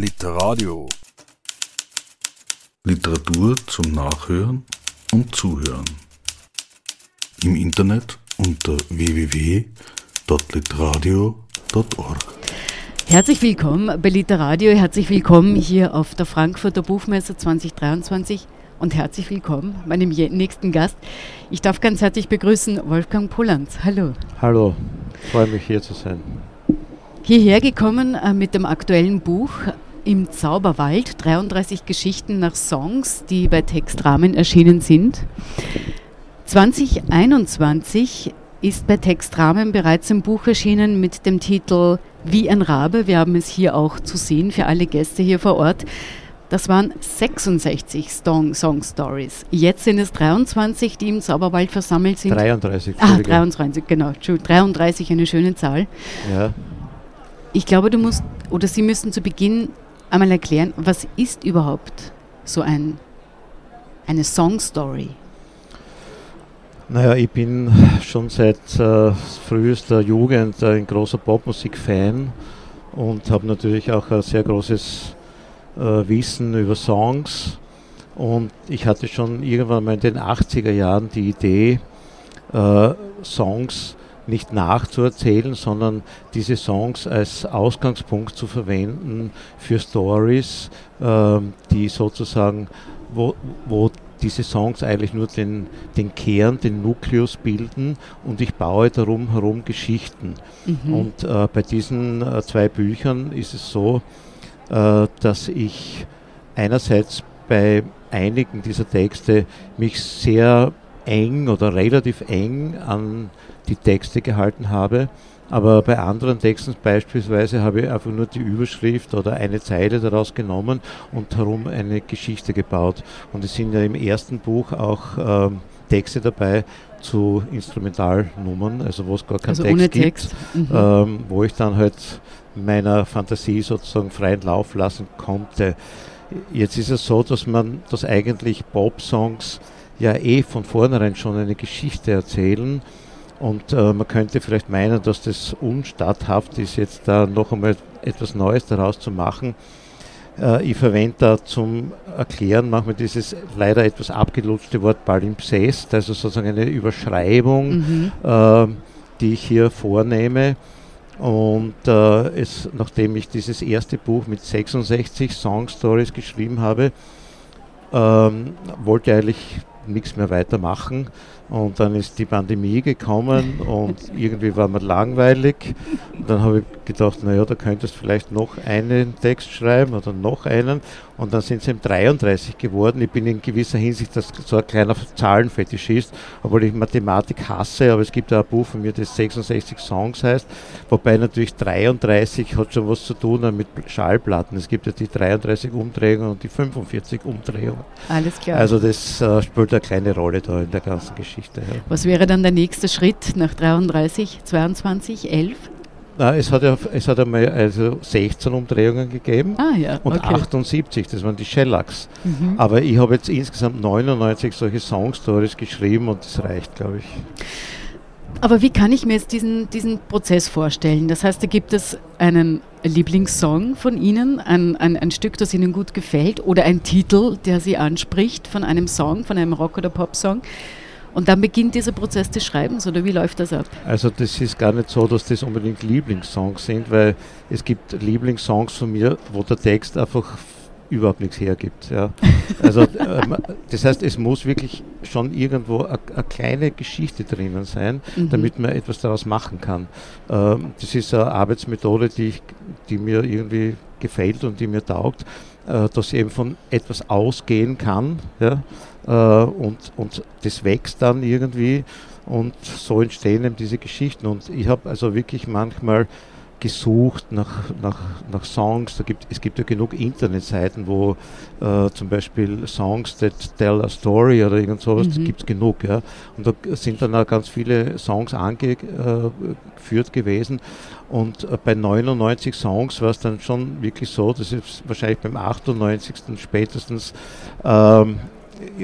Literadio. Literatur zum Nachhören und Zuhören. Im Internet unter www.literadio.org. Herzlich willkommen bei Literadio, herzlich willkommen hier auf der Frankfurter Buchmesse 2023 und herzlich willkommen meinem nächsten Gast. Ich darf ganz herzlich begrüßen Wolfgang Pollanz. Hallo. Hallo, freue mich hier zu sein. Hierher gekommen äh, mit dem aktuellen Buch im Zauberwald, 33 Geschichten nach Songs, die bei Textrahmen erschienen sind. 2021 ist bei Textrahmen bereits ein Buch erschienen mit dem Titel Wie ein Rabe. Wir haben es hier auch zu sehen für alle Gäste hier vor Ort. Das waren 66 Song, Song Stories. Jetzt sind es 23, die im Zauberwald versammelt sind. 33. Ah, 23, genau. 33, eine schöne Zahl. Ja. Ich glaube, du musst, oder Sie müssen zu Beginn einmal erklären, was ist überhaupt so ein, eine Song Story? Naja, ich bin schon seit äh, frühester Jugend ein großer Popmusik-Fan und habe natürlich auch ein sehr großes äh, Wissen über Songs. Und ich hatte schon irgendwann mal in den 80er Jahren die Idee, äh, Songs nicht nachzuerzählen, sondern diese Songs als Ausgangspunkt zu verwenden für Stories, äh, die sozusagen, wo, wo diese Songs eigentlich nur den, den Kern, den Nukleus bilden und ich baue darum herum Geschichten. Mhm. Und äh, bei diesen äh, zwei Büchern ist es so, äh, dass ich einerseits bei einigen dieser Texte mich sehr eng oder relativ eng an die Texte gehalten habe. Aber bei anderen Texten beispielsweise habe ich einfach nur die Überschrift oder eine Zeile daraus genommen und herum eine Geschichte gebaut. Und es sind ja im ersten Buch auch ähm, Texte dabei zu Instrumentalnummern, also wo es gar keinen also Text gibt, Text. Mhm. Ähm, wo ich dann halt meiner Fantasie sozusagen freien Lauf lassen konnte. Jetzt ist es so, dass man, dass eigentlich Pop-Songs ja eh von vornherein schon eine Geschichte erzählen. Und äh, man könnte vielleicht meinen, dass das unstatthaft ist, jetzt da noch einmal etwas Neues daraus zu machen. Äh, ich verwende da zum Erklären manchmal dieses leider etwas abgelutschte Wort Palimpsest, also sozusagen eine Überschreibung, mhm. äh, die ich hier vornehme. Und äh, es, nachdem ich dieses erste Buch mit 66 Song Stories geschrieben habe, ähm, wollte ich eigentlich nichts mehr weitermachen. Und dann ist die Pandemie gekommen und irgendwie war mir langweilig. Und dann habe ich gedacht, naja, da könntest du vielleicht noch einen Text schreiben oder noch einen. Und dann sind es eben 33 geworden. Ich bin in gewisser Hinsicht das, so ein kleiner Zahlenfetischist, obwohl ich Mathematik hasse, aber es gibt ja ein Buch von mir, das 66 Songs heißt, wobei natürlich 33 hat schon was zu tun mit Schallplatten. Es gibt ja die 33 Umdrehungen und die 45 Umdrehungen. Alles klar. Also das äh, spielt eine kleine Rolle da in der ganzen Geschichte. Geschichte. Ja. Was wäre dann der nächste Schritt nach 33, 22, 11? Na, es hat ja es hat einmal also 16 Umdrehungen gegeben ah, ja. und okay. 78, das waren die Shellacks. Mhm. Aber ich habe jetzt insgesamt 99 solche Songstories geschrieben und das reicht, glaube ich. Aber wie kann ich mir jetzt diesen, diesen Prozess vorstellen? Das heißt, da gibt es einen Lieblingssong von Ihnen, ein, ein, ein Stück, das Ihnen gut gefällt oder ein Titel, der Sie anspricht von einem Song, von einem Rock- oder Pop-Song. Und dann beginnt dieser Prozess des Schreibens oder wie läuft das ab? Also das ist gar nicht so, dass das unbedingt Lieblingssongs sind, weil es gibt Lieblingssongs von mir, wo der Text einfach überhaupt nichts hergibt. Ja. Also ähm, das heißt, es muss wirklich schon irgendwo eine kleine Geschichte drinnen sein, mhm. damit man etwas daraus machen kann. Ähm, das ist eine Arbeitsmethode, die, ich, die mir irgendwie gefällt und die mir taugt, äh, dass ich eben von etwas ausgehen kann. Ja äh, und, und das wächst dann irgendwie und so entstehen eben diese Geschichten. Und ich habe also wirklich manchmal gesucht nach, nach, nach Songs. Da gibt, es gibt ja genug Internetseiten, wo äh, zum Beispiel Songs that tell a story oder irgend sowas, mhm. gibt es genug. Ja. Und da sind dann auch ganz viele Songs angeführt gewesen. Und äh, bei 99 Songs war es dann schon wirklich so, dass ich wahrscheinlich beim 98. spätestens ähm,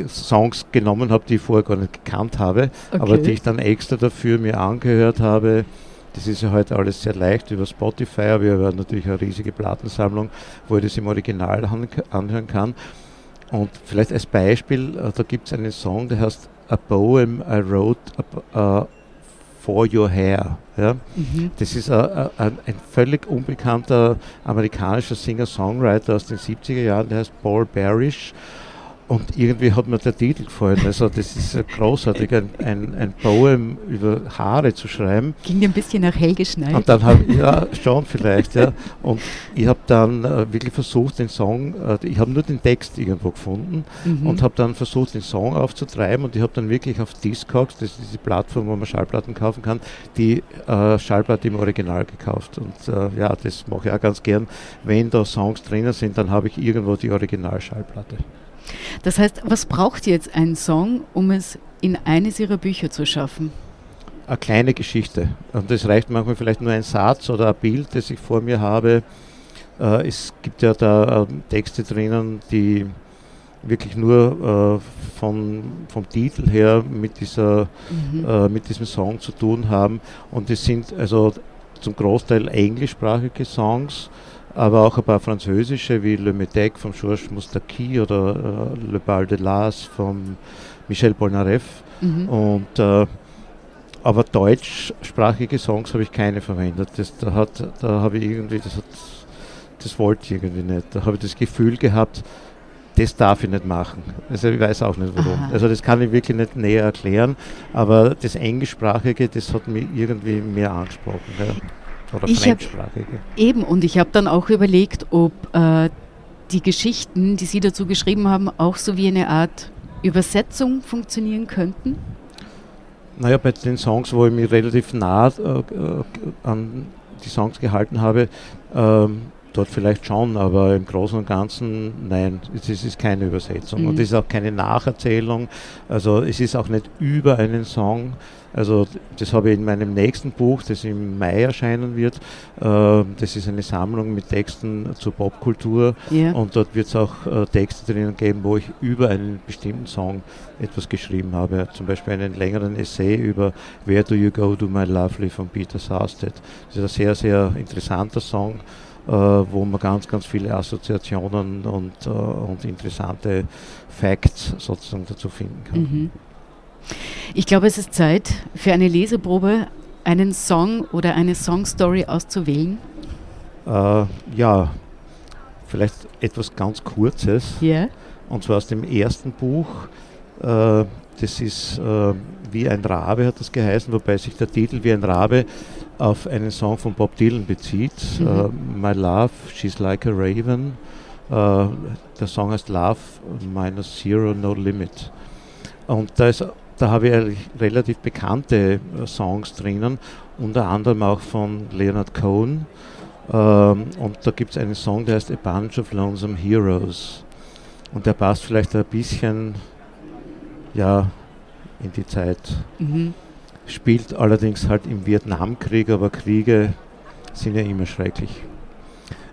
Songs genommen habe, die ich vorher gar nicht gekannt habe, okay. aber die ich dann extra dafür mir angehört habe Das ist ja heute alles sehr leicht über Spotify, aber wir haben natürlich eine riesige Plattensammlung, wo ich das im Original anhören kann. Und vielleicht als Beispiel, äh, da gibt es einen Song, der heißt A Poem I Wrote uh, For Your Hair. Ja? Mhm. Das ist ein, ein, ein, völlig unbekannter amerikanischer Singer-Songwriter aus den 70er Jahren, der heißt Paul Barish. Und irgendwie hat mir der Titel gefallen. Also das ist großartig, ein, ein, ein Poem über Haare zu schreiben. Ging ein bisschen nach Helge Schneider. Und dann habe ja schon vielleicht, ja. Und ich habe dann äh, wirklich versucht, den Song, äh, ich habe nur den Text irgendwo gefunden mhm. und habe dann versucht, den Song aufzutreiben und ich habe dann wirklich auf Discogs, das ist diese Plattform, wo man Schallplatten kaufen kann, die äh, Schallplatte im Original gekauft. Und äh, ja, das mache ich auch ganz gern. Wenn da Songs drinnen sind, dann habe ich irgendwo die Originalschallplatte. Das heißt, was braucht jetzt ein Song, um es in eines Ihrer Bücher zu schaffen? Eine kleine Geschichte. Und es reicht manchmal vielleicht nur ein Satz oder ein Bild, das ich vor mir habe. Äh, es gibt ja da äh, Texte drinnen, die wirklich nur äh, von, vom Titel her mit, dieser, mhm. äh, mit diesem Song zu tun haben. Und es sind also zum Großteil englischsprachige Songs aber auch ein paar französische wie Le Métèque von Georges Moustaki oder äh, Le Bal de Las von Michel Polnareff. Mhm. Und, äh, aber deutschsprachige Songs habe ich keine verwendet. Das, da hat, da habe ich irgendwie, das, hat, das wollte ich irgendwie nicht. Da habe ich das Gefühl gehabt, das darf ich nicht machen. Also ich weiß auch nicht warum. Aha. Also das kann ich wirklich nicht näher erklären, aber das Englischsprachige, das hat mich irgendwie mehr angesprochen. Ja oder ich Fremdsprachige. Hab, eben, und ich habe dann auch überlegt, ob äh, die Geschichten, die Sie dazu geschrieben haben, auch so wie eine Art Übersetzung funktionieren könnten. Naja, bei den Songs, wo ich mich relativ nah äh, an die Songs gehalten habe, ähm, dort vielleicht schon, aber im Großen und Ganzen nein, es ist keine Übersetzung mhm. und es ist auch keine Nacherzählung. Also es ist auch nicht über einen Song. Also das habe ich in meinem nächsten Buch, das im Mai erscheinen wird. Äh, das ist eine Sammlung mit Texten zur Popkultur yeah. und dort wird es auch äh, Texte drinnen geben, wo ich über einen bestimmten Song etwas geschrieben habe. Zum Beispiel einen längeren Essay über Where Do You Go To My Lovely von Peter Sasted. Das ist ein sehr, sehr interessanter Song äh, wo man ganz, ganz viele Assoziationen und, äh, und interessante Facts sozusagen dazu finden kann. Mhm. Ich glaube, es ist Zeit für eine Leseprobe, einen Song oder eine Songstory auszuwählen. Äh, ja, vielleicht etwas ganz Kurzes. Yeah. Und zwar aus dem ersten Buch. Äh, das ist äh, Wie ein Rabe, hat das geheißen, wobei sich der Titel Wie ein Rabe auf einen Song von Bob Dylan bezieht. Mhm. Uh, My Love, She's Like a Raven. Uh, der Song heißt Love minus Zero, No Limit. Und da, ist, da habe ich relativ bekannte uh, Songs drinnen, unter anderem auch von Leonard Cohen. Ähm, und da gibt es einen Song, der heißt A Bunch of Lonesome Heroes. Und der passt vielleicht ein bisschen ja, in die Zeit. Mhm spielt allerdings halt im Vietnamkrieg, aber Kriege sind ja immer schrecklich.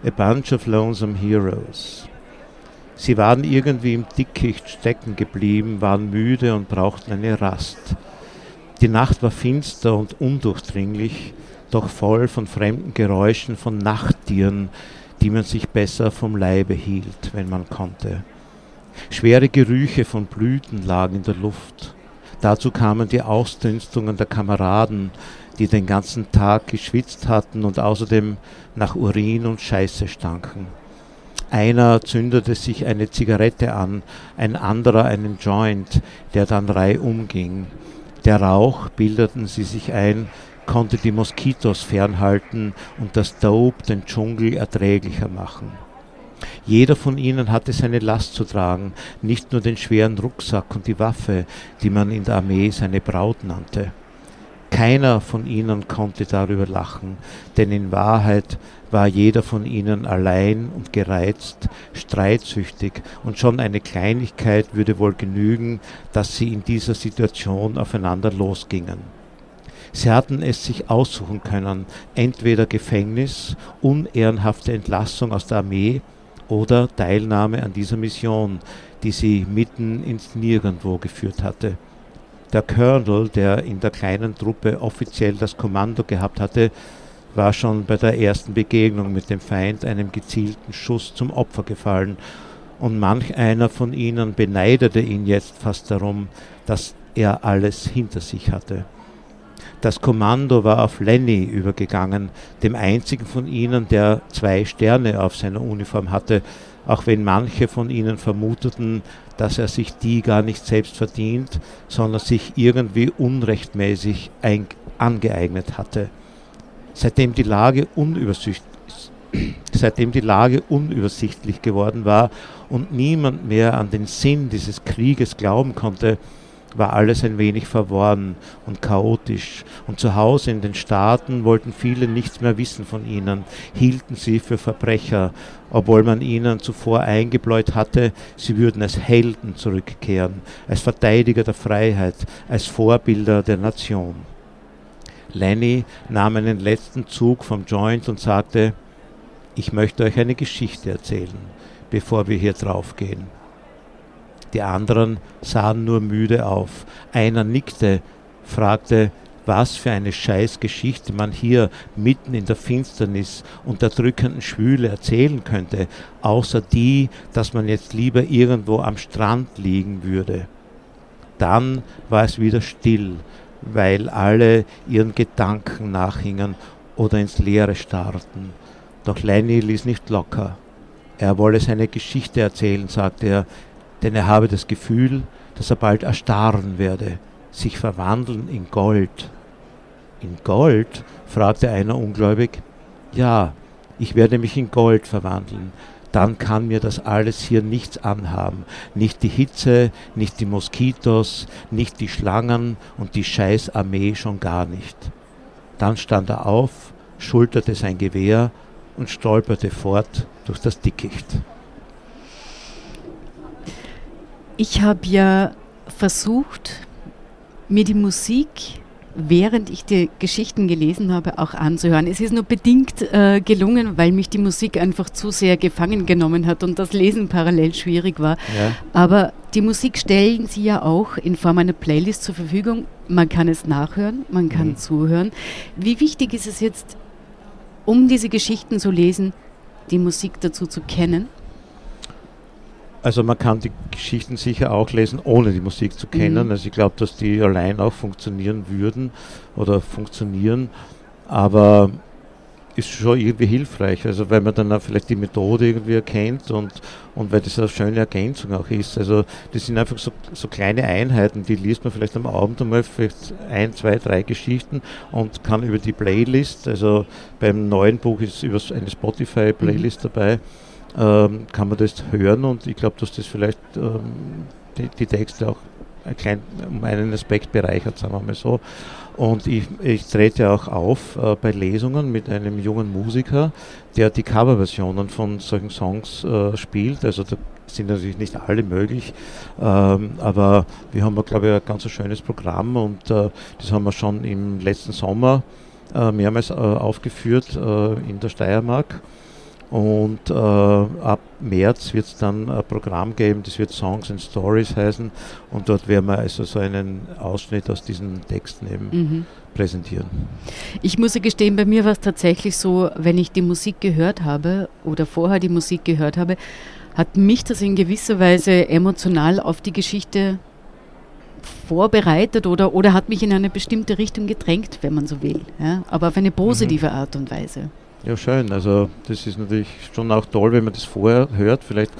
A bunch of lonesome heroes. Sie waren irgendwie im Dickicht stecken geblieben, waren müde und brauchten eine Rast. Die Nacht war finster und undurchdringlich, doch voll von fremden Geräuschen von Nachttieren, die man sich besser vom Leibe hielt, wenn man konnte. Schwere Gerüche von Blüten lagen in der Luft. Dazu kamen die Ausdünstungen der Kameraden, die den ganzen Tag geschwitzt hatten und außerdem nach Urin und Scheiße stanken. Einer zündete sich eine Zigarette an, ein anderer einen Joint, der dann reihum ging. Der Rauch, bildeten sie sich ein, konnte die Moskitos fernhalten und das Dope den Dschungel erträglicher machen. Jeder von ihnen hatte seine Last zu tragen, nicht nur den schweren Rucksack und die Waffe, die man in der Armee seine Braut nannte. Keiner von ihnen konnte darüber lachen, denn in Wahrheit war jeder von ihnen allein und gereizt, streitsüchtig, und schon eine Kleinigkeit würde wohl genügen, dass sie in dieser Situation aufeinander losgingen. Sie hatten es sich aussuchen können, entweder Gefängnis, unehrenhafte Entlassung aus der Armee oder Teilnahme an dieser Mission, die sie mitten ins Nirgendwo geführt hatte. Der Colonel, der in der kleinen Truppe offiziell das Kommando gehabt hatte, war schon bei der ersten Begegnung mit dem Feind einem gezielten Schuss zum Opfer gefallen, und manch einer von ihnen beneidete ihn jetzt fast darum, dass er alles hinter sich hatte. Das Kommando war auf Lenny übergegangen, dem einzigen von ihnen, der zwei Sterne auf seiner Uniform hatte, auch wenn manche von ihnen vermuteten, dass er sich die gar nicht selbst verdient, sondern sich irgendwie unrechtmäßig angeeignet hatte. Seitdem die Lage unübersichtlich seitdem die Lage unübersichtlich geworden war und niemand mehr an den Sinn dieses Krieges glauben konnte, war alles ein wenig verworren und chaotisch, und zu Hause in den Staaten wollten viele nichts mehr wissen von ihnen, hielten sie für Verbrecher, obwohl man ihnen zuvor eingebläut hatte, sie würden als Helden zurückkehren, als Verteidiger der Freiheit, als Vorbilder der Nation. Lenny nahm einen letzten Zug vom Joint und sagte, ich möchte euch eine Geschichte erzählen, bevor wir hier draufgehen. Die anderen sahen nur müde auf. Einer nickte, fragte, was für eine Scheißgeschichte man hier mitten in der Finsternis und der drückenden Schwüle erzählen könnte, außer die, dass man jetzt lieber irgendwo am Strand liegen würde. Dann war es wieder still, weil alle ihren Gedanken nachhingen oder ins Leere starrten. Doch Lenny ließ nicht locker. Er wolle seine Geschichte erzählen, sagte er, denn er habe das Gefühl, dass er bald erstarren werde, sich verwandeln in Gold. In Gold? fragte einer ungläubig. Ja, ich werde mich in Gold verwandeln. Dann kann mir das alles hier nichts anhaben. Nicht die Hitze, nicht die Moskitos, nicht die Schlangen und die Scheißarmee schon gar nicht. Dann stand er auf, schulterte sein Gewehr und stolperte fort durch das Dickicht. Ich habe ja versucht, mir die Musik, während ich die Geschichten gelesen habe, auch anzuhören. Es ist nur bedingt äh, gelungen, weil mich die Musik einfach zu sehr gefangen genommen hat und das Lesen parallel schwierig war. Ja. Aber die Musik stellen Sie ja auch in Form einer Playlist zur Verfügung. Man kann es nachhören, man kann mhm. zuhören. Wie wichtig ist es jetzt, um diese Geschichten zu lesen, die Musik dazu zu kennen? Also man kann die Geschichten sicher auch lesen, ohne die Musik zu kennen. Mhm. Also ich glaube, dass die allein auch funktionieren würden oder funktionieren, aber ist schon irgendwie hilfreich. Also weil man dann auch vielleicht die Methode irgendwie erkennt und, und weil das eine schöne Ergänzung auch ist. Also das sind einfach so, so kleine Einheiten, die liest man vielleicht am Abend einmal, vielleicht ein, zwei, drei Geschichten und kann über die Playlist, also beim neuen Buch ist über eine Spotify-Playlist mhm. dabei, ähm, kann man das hören und ich glaube, dass das vielleicht ähm, die, die, Texte auch ein klein, um einen Aspekt bereichert, sagen wir mal so. Und ich, ich trete auch auf äh, bei Lesungen mit einem jungen Musiker, der die Coverversionen von solchen Songs äh, spielt. Also da sind natürlich nicht alle möglich, ähm, aber wir haben, glaube ich, ein ganz schönes Programm und äh, das haben wir schon im letzten Sommer äh, mehrmals äh, aufgeführt äh, in der Steiermark. Und äh, ab März wird es dann ein Programm geben, das wird Songs and Stories heißen. Und dort werden wir also so einen Ausschnitt aus diesen Texten eben mhm. präsentieren. Ich muss gestehen, bei mir war es tatsächlich so, wenn ich die Musik gehört habe oder vorher die Musik gehört habe, hat mich das in gewisser Weise emotional auf die Geschichte vorbereitet oder, oder hat mich in eine bestimmte Richtung gedrängt, wenn man so will. Ja? Aber auf eine positive mhm. Art und Weise. Ja, schön. Also das ist natürlich schon auch toll, wenn man das vorher hört, vielleicht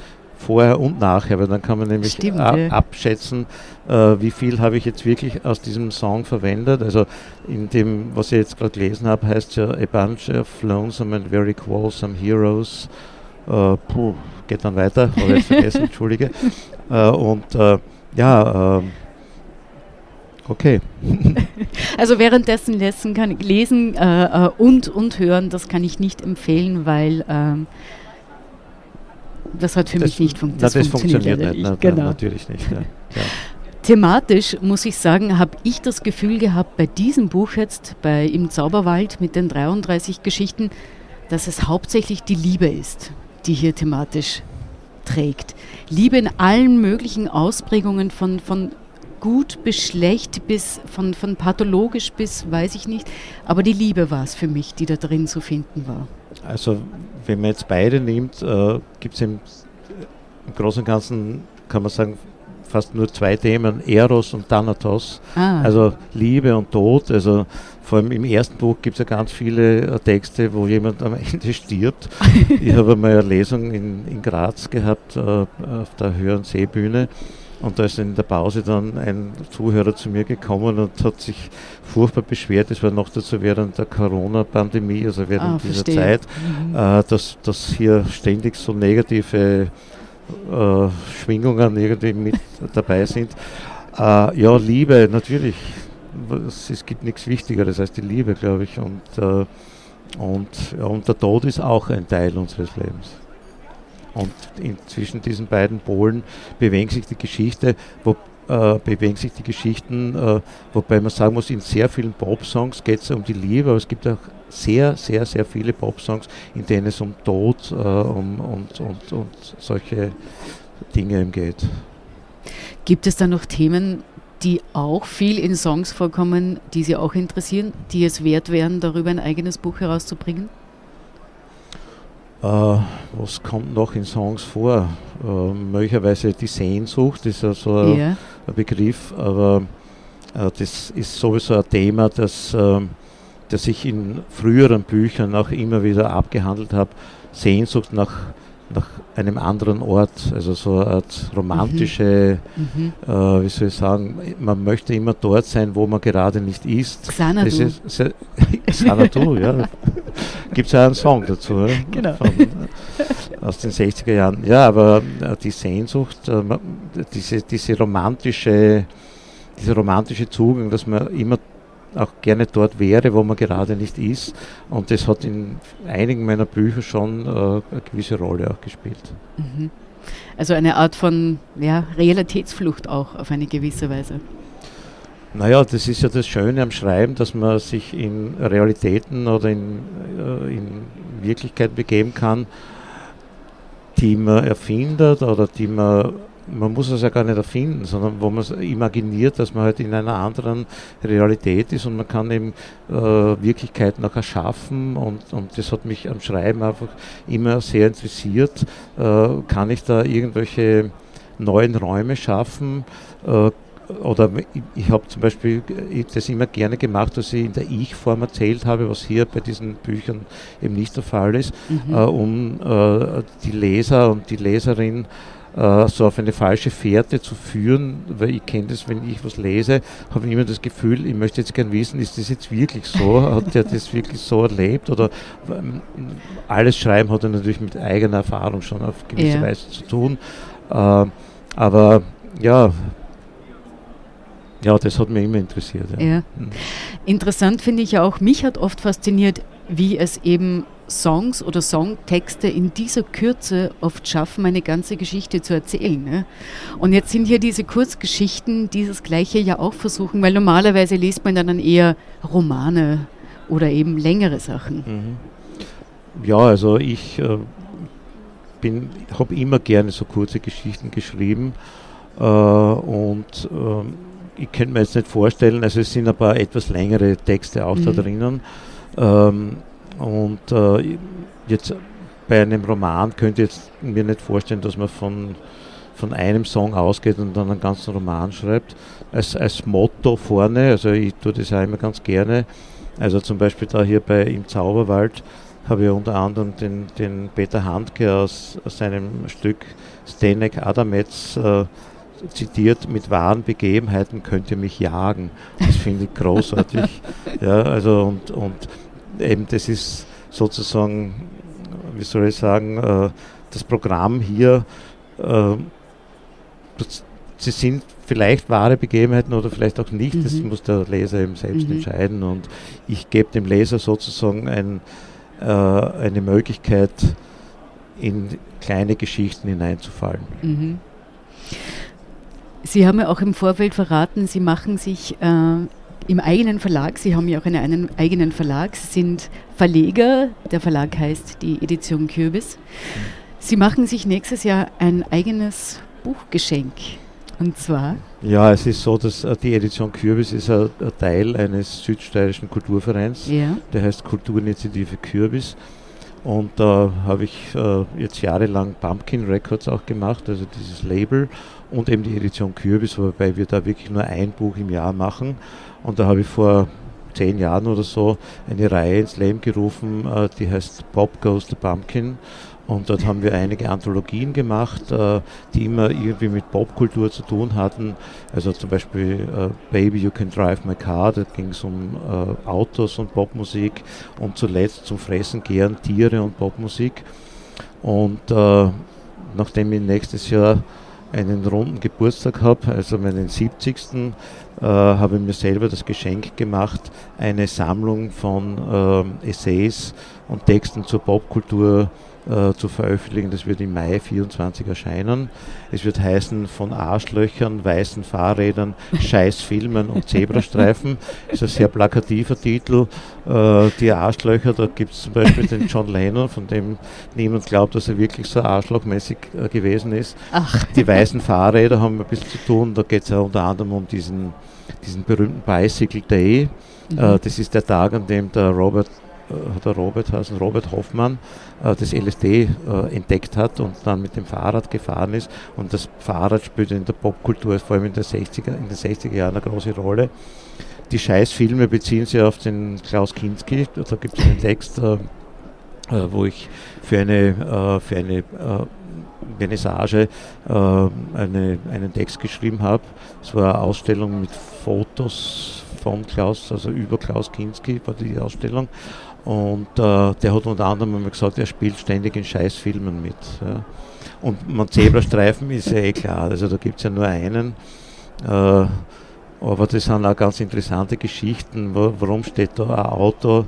vorher und nachher, weil dann kann man nämlich Stimmt, abschätzen, äh, wie viel habe ich jetzt wirklich aus diesem Song verwendet. Also in dem, was ich jetzt gerade gelesen habe, heißt ja A Bunch of Lonesome and Very Quarrelsome Heroes. Äh, puh, geht dann weiter, habe ich vergessen, entschuldige. Äh, und äh, ja, ähm, Okay. also währenddessen lesen, kann, lesen äh, äh, und, und hören, das kann ich nicht empfehlen, weil ähm, das hat für das mich nicht fun das, das funktioniert. funktioniert nicht, na, genau. natürlich nicht. Ja. Ja. Thematisch muss ich sagen, habe ich das Gefühl gehabt bei diesem Buch jetzt, bei Im Zauberwald mit den 33 Geschichten, dass es hauptsächlich die Liebe ist, die hier thematisch trägt. Liebe in allen möglichen Ausprägungen von, von gut bis schlecht, bis von, von pathologisch bis weiß ich nicht. Aber die Liebe war es für mich, die da drin zu finden war. Also wenn man jetzt beide nimmt, äh, gibt es im, im Großen und Ganzen, kann man sagen, fast nur zwei Themen, Eros und Thanatos, ah. also Liebe und Tod. Also vor allem im ersten Buch gibt es ja ganz viele äh, Texte, wo jemand am Ende stirbt. ich habe einmal eine Lesung in, in Graz gehabt, äh, auf der Höheren Seebühne. Und da ist in der Pause dann ein Zuhörer zu mir gekommen und hat sich furchtbar beschwert, es war noch dazu während der Corona-Pandemie, also während ah, dieser Zeit, mhm. äh, dass, dass hier ständig so negative äh, Schwingungen irgendwie mit dabei sind. Äh, ja, Liebe, natürlich. Es, gibt nichts Wichtigeres als die Liebe, glaube ich. Und, äh, und, und der Tod ist auch ein Teil unseres Lebens. Und in, zwischen diesen beiden Polen bewegt sich die Geschichte, wo, äh, bewegen sich die Geschichten, äh, wobei man sagen muss, in sehr vielen Pop-Songs geht es um die Liebe, aber es gibt auch sehr, sehr, sehr viele Pop-Songs, in denen es um Tod äh, um, und, und, und solche Dinge geht. Gibt es da noch Themen, die auch viel in Songs vorkommen, die Sie auch interessieren, die es wert wären, darüber ein eigenes Buch herauszubringen? Äh, was kommt noch in Songs vor? Äh, möglicherweise die Sehnsucht ist ja so ein, yeah. Begriff, aber äh, das ist sowieso ein Thema, das ähm, das ich in früheren Büchern auch immer wieder abgehandelt habe, Sehnsucht nach, nach einem anderen Ort, also so eine Art romantische, mhm. mhm. äh, wie soll ich sagen, man möchte immer dort sein, wo man gerade nicht ist. Xanadu. Xanadu, ja. Gibt es ja einen Song dazu, oder? genau. Von, aus den 60er Jahren. Ja, aber äh, die Sehnsucht, äh, diese, diese romantische, dieser romantische Zugang, dass man immer auch gerne dort wäre, wo man gerade nicht ist. Und das hat in einigen meiner Bücher schon äh, eine gewisse Rolle auch gespielt. Mhm. Also eine Art von ja, Realitätsflucht auch auf eine gewisse Weise. Naja, das ist ja das Schöne am Schreiben, dass man sich in Realitäten oder in, äh, in Wirklichkeit begeben kann, die man erfindet oder die man man muss es ja gar nicht erfinden, sondern wo man imaginiert, dass man halt in einer anderen Realität ist und man kann eben äh, Wirklichkeit noch erschaffen und, und das hat mich am Schreiben einfach immer sehr interessiert. Äh, kann ich da irgendwelche neuen Räume schaffen? Äh, oder ich, ich habe zum Beispiel das immer gerne gemacht, dass ich in der Ich-Form erzählt habe, was hier bei diesen Büchern eben nicht der Fall ist, mhm. äh, um äh, die Leser und die Leserin äh, so auf eine falsche Fährte zu führen, weil ich kenne das, wenn ich was lese, habe ich immer das Gefühl, ich möchte jetzt gern wissen, ist das jetzt wirklich so? Hat der das wirklich so erlebt? Oder ähm, alles Schreiben hat er natürlich mit eigener Erfahrung schon auf gewisse ja. Weise zu tun. Äh, aber ja, ja, das hat mich immer interessiert. Ja. ja. Mhm. Interessant finde ich auch, mich hat oft fasziniert, wie es eben Songs oder Songtexte in dieser Kürze oft schaffen, eine ganze Geschichte zu erzählen. Ne? Und jetzt sind hier diese Kurzgeschichten, die das Gleiche ja auch versuchen, weil normalerweise liest man dann eher Romane oder eben längere Sachen. Mhm. Ja, also ich äh, habe immer gerne so kurze Geschichten geschrieben äh, und äh, ich könnte mir jetzt nicht vorstellen, also es sind ein paar etwas längere Texte auch mhm. da drinnen. Ähm, und äh, jetzt bei einem Roman könnte ich jetzt mir nicht vorstellen, dass man von, von einem Song ausgeht und dann einen ganzen Roman schreibt. Als, als Motto vorne, also ich tue das ja immer ganz gerne. Also zum Beispiel da hier bei Im Zauberwald habe ich unter anderem den, den Peter Handke aus, aus seinem Stück Stenek Adamets äh, zitiert, mit wahren Begebenheiten könnt ihr mich jagen. Das finde ich großartig. ja, also und, und eben das ist sozusagen, wie soll ich sagen, äh, das Programm hier, äh, sie sind vielleicht wahre Begebenheiten oder vielleicht auch nicht, mhm. das muss der Leser eben selbst mhm. entscheiden und ich gebe dem Leser sozusagen ein, äh, eine Möglichkeit, in kleine Geschichten hineinzufallen. Mhm. Sie haben ja auch im Vorfeld verraten, Sie machen sich äh, im eigenen Verlag, Sie haben ja auch einen eigenen Verlag, Sie sind Verleger, der Verlag heißt die Edition Kürbis. Sie machen sich nächstes Jahr ein eigenes Buchgeschenk. Und zwar? Ja, es ist so, dass äh, die Edition Kürbis ist ein, ein Teil eines südsteirischen Kulturvereins, Ja. der heißt Kulturinitiative Kürbis. Und da habe ich äh, jetzt jahrelang Pumpkin Records auch gemacht, also dieses Label und eben die Edition Kürbis, wobei wir da wirklich nur ein Buch im Jahr machen. Und da habe ich vor zehn Jahren oder so eine Reihe ins Leben gerufen, äh, die heißt Pop Goes the Pumpkin. Und dort haben wir einige Anthologien gemacht, äh, die immer irgendwie mit Popkultur zu tun hatten. Also zum Beispiel äh, Baby You Can Drive My Car, da ging es um äh, Autos und Popmusik und zuletzt zum Fressen, Gären, Tiere und Popmusik. Und äh, nachdem ich nächstes Jahr einen runden Geburtstag habe, also meinen 70. Äh, habe ich mir selber das Geschenk gemacht, eine Sammlung von ähm, Essays und Texten zur Popkultur äh, zu veröffentlichen. Das wird im Mai 24 erscheinen. Es wird heißen von Arschlöchern, weißen Fahrrädern, Scheißfilmen und Zebrastreifen. ist ein sehr plakativer Titel. Äh, die Arschlöcher, da gibt es zum Beispiel den John Lennon, von dem niemand glaubt, dass er wirklich so arschlochmäßig äh, gewesen ist. Ach, Die weißen Fahrräder haben ein bisschen zu tun. Da geht es ja unter anderem um diesen, diesen berühmten Bicycle Day. Mhm. Äh, das ist der Tag, an dem der Robert, der Robert heißen, Robert Hoffmann, äh, das LSD äh, entdeckt hat und dann mit dem Fahrrad gefahren ist. Und das Fahrrad spielt in der Popkultur, vor allem in, der 60er, in den 60er Jahren, eine große Rolle. Die Scheißfilme beziehen sich auf den Klaus Kinski. Da gibt es einen Text, äh, äh, wo ich für eine, äh, für eine äh, Vernissage äh, eine, einen Text geschrieben habe. Es war eine Ausstellung mit Fotos von Klaus, also über Klaus Kinski war die Ausstellung. Und äh, der hat unter anderem immer gesagt, er spielt ständig in Scheißfilmen mit. Ja. Und man Zebrastreifen ist ja eh klar, also da gibt es ja nur einen. Äh, aber das sind auch ganz interessante Geschichten. Wa- Warum steht da ein Auto,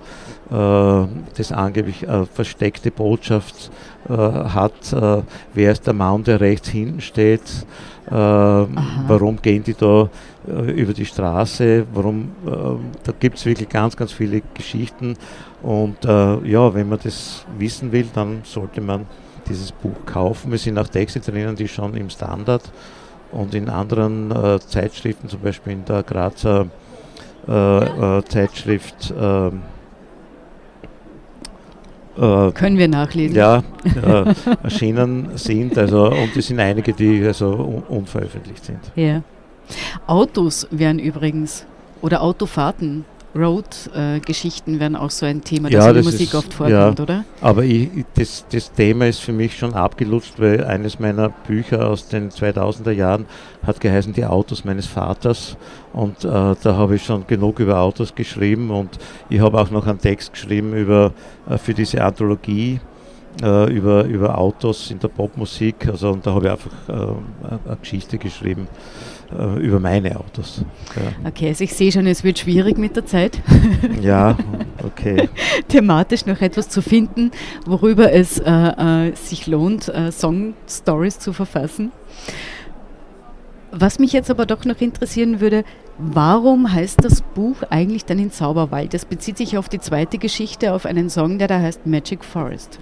äh, das angeblich eine versteckte Botschaft äh, hat? Äh, wer ist der Mann, der rechts hinten steht? Warum gehen die da über die Straße? Warum? Da gibt es wirklich ganz, ganz viele Geschichten. Und ja, wenn man das wissen will, dann sollte man dieses Buch kaufen. Es sind auch Texte drinnen, die schon im Standard und in anderen äh, Zeitschriften, zum Beispiel in der Grazer äh, äh, Zeitschrift, ähm, äh, können wir nachlesen. ja, äh, erschienen sind. Also, und es sind einige, die also un unveröffentlicht sind. Ja. Autos wären übrigens, oder Autofahrten, Road-Geschichten wären auch so ein Thema, das Ja, in der Musik ist- oft vorkommt, oder? Aber ich, das, das Thema ist für mich schon abgelutscht, weil eines meiner Bücher aus den 2000er Jahren hat geheißen Die Autos meines Vaters. Und äh, da habe ich schon genug über Autos geschrieben und ich habe auch noch einen Text geschrieben über, äh, für diese Anthologie. Äh, über, über Autos in der Popmusik, also und da habe ich einfach äh, eine Geschichte geschrieben äh, über meine Autos. Okay, also ich sehe schon, es wird schwierig mit der Zeit, Ja, ja okay. thematisch noch etwas zu finden, worüber es äh, äh, sich lohnt, äh, Song-Stories zu verfassen. Was mich jetzt aber doch noch interessieren würde, warum heißt das Buch eigentlich dann in Zauberwald? Das bezieht sich auf die zweite Geschichte, auf einen Song, der da heißt Magic Forest.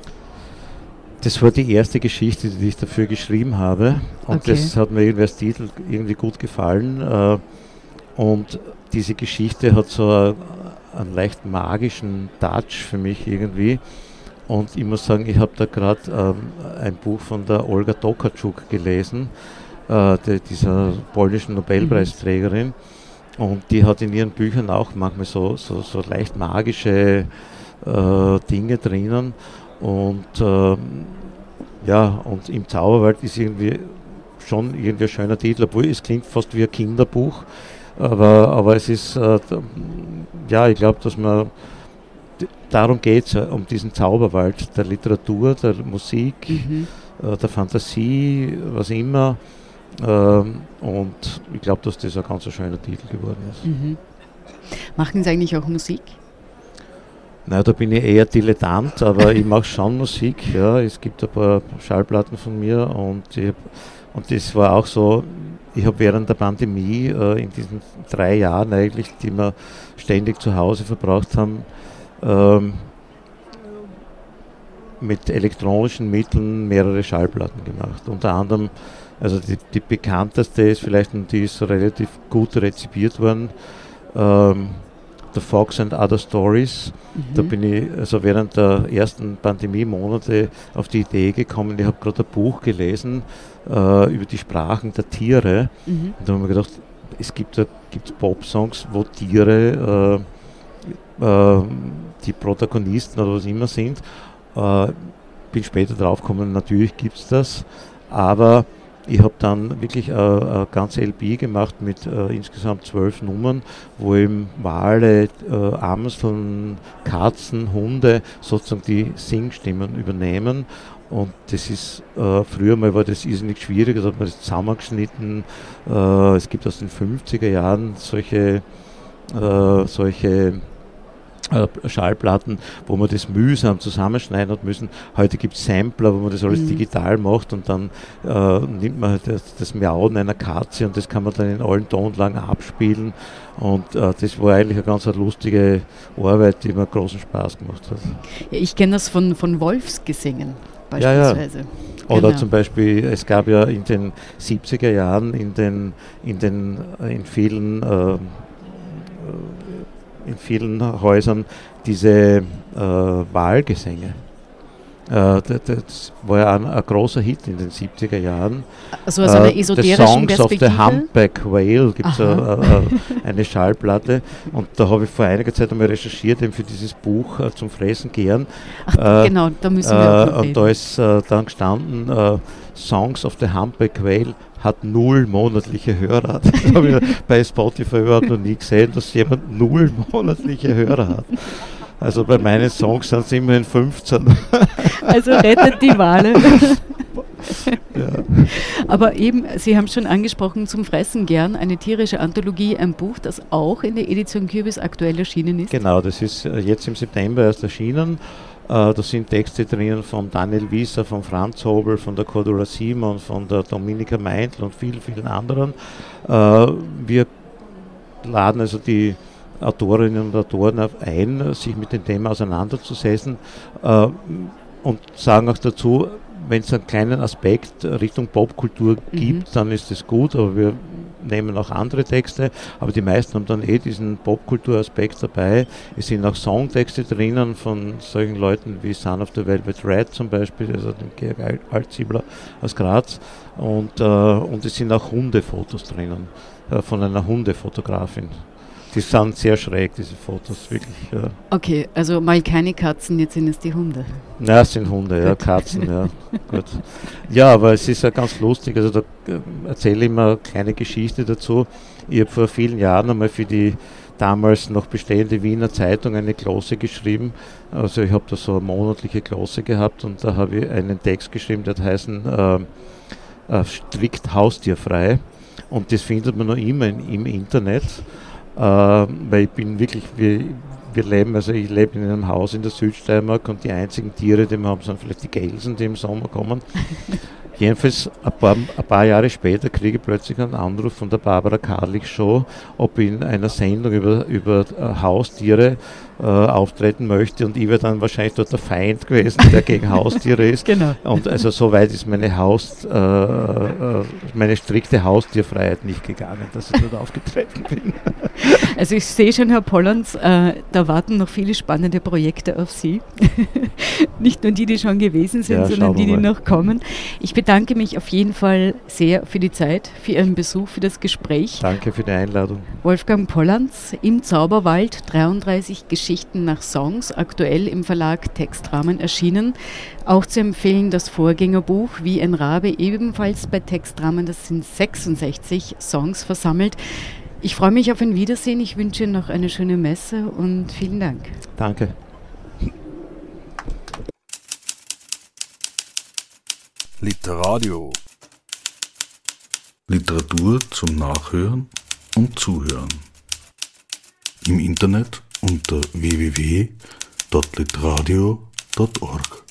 Das war die erste Geschichte, die ich dafür geschrieben habe. Und Okay. das hat mir irgendwie als Titel irgendwie gut gefallen. äh, Und diese Geschichte hat so einen leicht magischen Touch für mich irgendwie. Und ich muss sagen, ich habe da gerade ähm, ein Buch von der Olga Tokarczuk gelesen, äh, dieser polnischen Nobelpreisträgerin. Und die hat in ihren Büchern auch manchmal so, so, so leicht magische äh, Dinge drinnen. Und ähm, ja, und im Zauberwald ist irgendwie schon irgendwie ein schöner Titel, obwohl es klingt fast wie ein Kinderbuch. Aber, aber es ist, äh, ja, ich glaube, dass man, darum geht es, um diesen Zauberwald der Literatur, der Musik, Mhm. äh, der Fantasie, was immer. Ähm, und ich glaube, dass das ein ganz schöner Titel geworden ist. Mhm. Machen Sie eigentlich auch Musik? Na, da bin ich eher Dilettant, aber ich mache schon Musik. Ja. Es gibt ein paar Schallplatten von mir und, ich, und das war auch so, ich habe während der Pandemie äh, in diesen drei Jahren eigentlich, die wir ständig zu Hause verbracht haben, ähm, mit elektronischen Mitteln mehrere Schallplatten gemacht. Unter anderem, also die, die bekannteste ist vielleicht, und die ist relativ gut rezipiert worden, ähm, The Fox and Other Stories. Mhm. Da bin ich also während der ersten Pandemie-Monate auf die Idee gekommen, ich habe gerade ein Buch gelesen äh, über die Sprachen der Tiere. Mhm. Und da habe ich mir gedacht, es gibt da gibt's Pop-Songs, wo Tiere äh, äh, die Protagonisten oder was immer sind. Äh, bin später drauf gekommen, natürlich gibt es das, aber ich habe dann wirklich äh, eine ganze LP gemacht mit äh, insgesamt zwölf Nummern, wo eben Wale, äh, Amseln, Katzen, Hunde sozusagen die Singstimmen übernehmen. Und das ist, äh, früher mal war das irrsinnig schwierig, da hat man das zusammengeschnitten. Äh, es gibt aus den 50er Jahren solche, äh, solche äh, Schallplatten, wo man das mühsam zusammenschneiden hat müssen. Heute gibt es Sampler, wo man das alles mhm. digital macht und dann äh, nimmt man halt das, das Miauen einer Katze und das kann man dann in allen Tonlagen abspielen. Und äh, das war eigentlich eine ganz lustige Arbeit, die mir großen Spaß gemacht hat. Ja, ich kenne das von, von Wolfsgesängen beispielsweise. Ja, ja. Oder genau. zum Beispiel, es gab ja in den 70er Jahren in den, in den in vielen äh, in vielen Häusern diese äh, Wahlgesänge. Äh, das war ja ein, ein, großer Hit in den 70er Jahren. Also aus einer äh, esoterischen Songs of the Humpback Whale gibt es eine Schallplatte und da habe ich vor einiger Zeit einmal recherchiert eben für dieses Buch äh, zum Fressen gern. Ach, genau, da müssen wir äh, Und da ist äh, dann gestanden äh, Songs of the Humpback Whale hat null monatliche Hörer. Das habe ich bei Spotify überhaupt noch nie gesehen, dass jemand null monatliche Hörer hat. Also bei meinen Songs sind es immerhin 15. Also rettet die Wale. Ja. Aber eben, Sie haben schon angesprochen, zum Fressen gern, eine tierische Anthologie, ein Buch, das auch in der Edition Kürbis aktuell erschienen ist. Genau, das ist äh, jetzt im September erst erschienen äh, da sind Texte drinnen von Daniel Wieser, von Franz Hobel, von der Cordula Simon, von der Dominika Meintl und vielen, vielen anderen. Äh, wir laden also die Autorinnen und Autoren ein, sich mit dem Thema auseinanderzusetzen äh, und sagen auch dazu, wenn es einen kleinen Aspekt Richtung Popkultur mhm. gibt, dann ist das gut, aber wir nehmen auch andere Texte, aber die meisten haben dann eh diesen Popkulturaspekt dabei. Es sind auch Songtexte drinnen von solchen Leuten wie Son of the Velvet Red zum Beispiel, also dem Georg Altsiebler aus Graz. Und, äh, und es sind auch Hundefotos drinnen äh, von einer Hundefotografin. Die sind sehr schräg, diese Fotos, wirklich. Ja. Okay, also mal keine Katzen, jetzt sind es die Hunde. Ja, es sind Hunde, ja, Katzen, ja. Gut. Ja, aber es ist ja ganz lustig, also da äh, erzähle ich immer eine kleine Geschichte dazu. Ich habe vor vielen Jahren einmal für die damals noch bestehende Wiener Zeitung eine Glosse geschrieben. Also ich habe da so eine monatliche Glosse gehabt und da habe ich einen Text geschrieben, der hat heißen äh, äh, strikt haustierfrei. Und das findet man noch immer in, im Internet. Äh, weil ich bin wirklich, wir, wir leben, also ich lebe in einem Haus in der Südsteiermark und die einzigen Tiere, die wir haben, sind vielleicht die Gelsen, die im Sommer kommen. Jedenfalls ein paar, ein paar, Jahre später kriege ich plötzlich einen Anruf von der Barbara Karlich Show, ob ich in einer Sendung über, über äh, Haustiere äh, auftreten möchte und ich wäre dann wahrscheinlich dort der Feind gewesen, der gegen Haustiere ist. Genau. Und also so weit ist meine Haus, äh, äh, meine strikte Haustierfreiheit nicht gegangen, dass ich dort aufgetreten bin. Also ich sehe schon, Herr Pollands, äh, da warten noch viele spannende Projekte auf Sie. nicht nur die, die schon gewesen sind, ja, sondern die, die noch kommen. Ich bedanke mich auf jeden Fall sehr für die Zeit, für Ihren Besuch, für das Gespräch. Danke für die Einladung. Wolfgang Pollands im Zauberwald 33 Geschichten Geschichten nach Songs, aktuell im Verlag Textrahmen erschienen. Auch zu empfehlen das Vorgängerbuch Wie ein Rabe, ebenfalls bei Textrahmen. Das sind 66 Songs versammelt. Ich freue mich auf ein Wiedersehen. Ich wünsche noch eine schöne Messe und vielen Dank. Danke. Literadio. Literatur zum Nachhören und Zuhören. Im Internet unter www.literadio.org.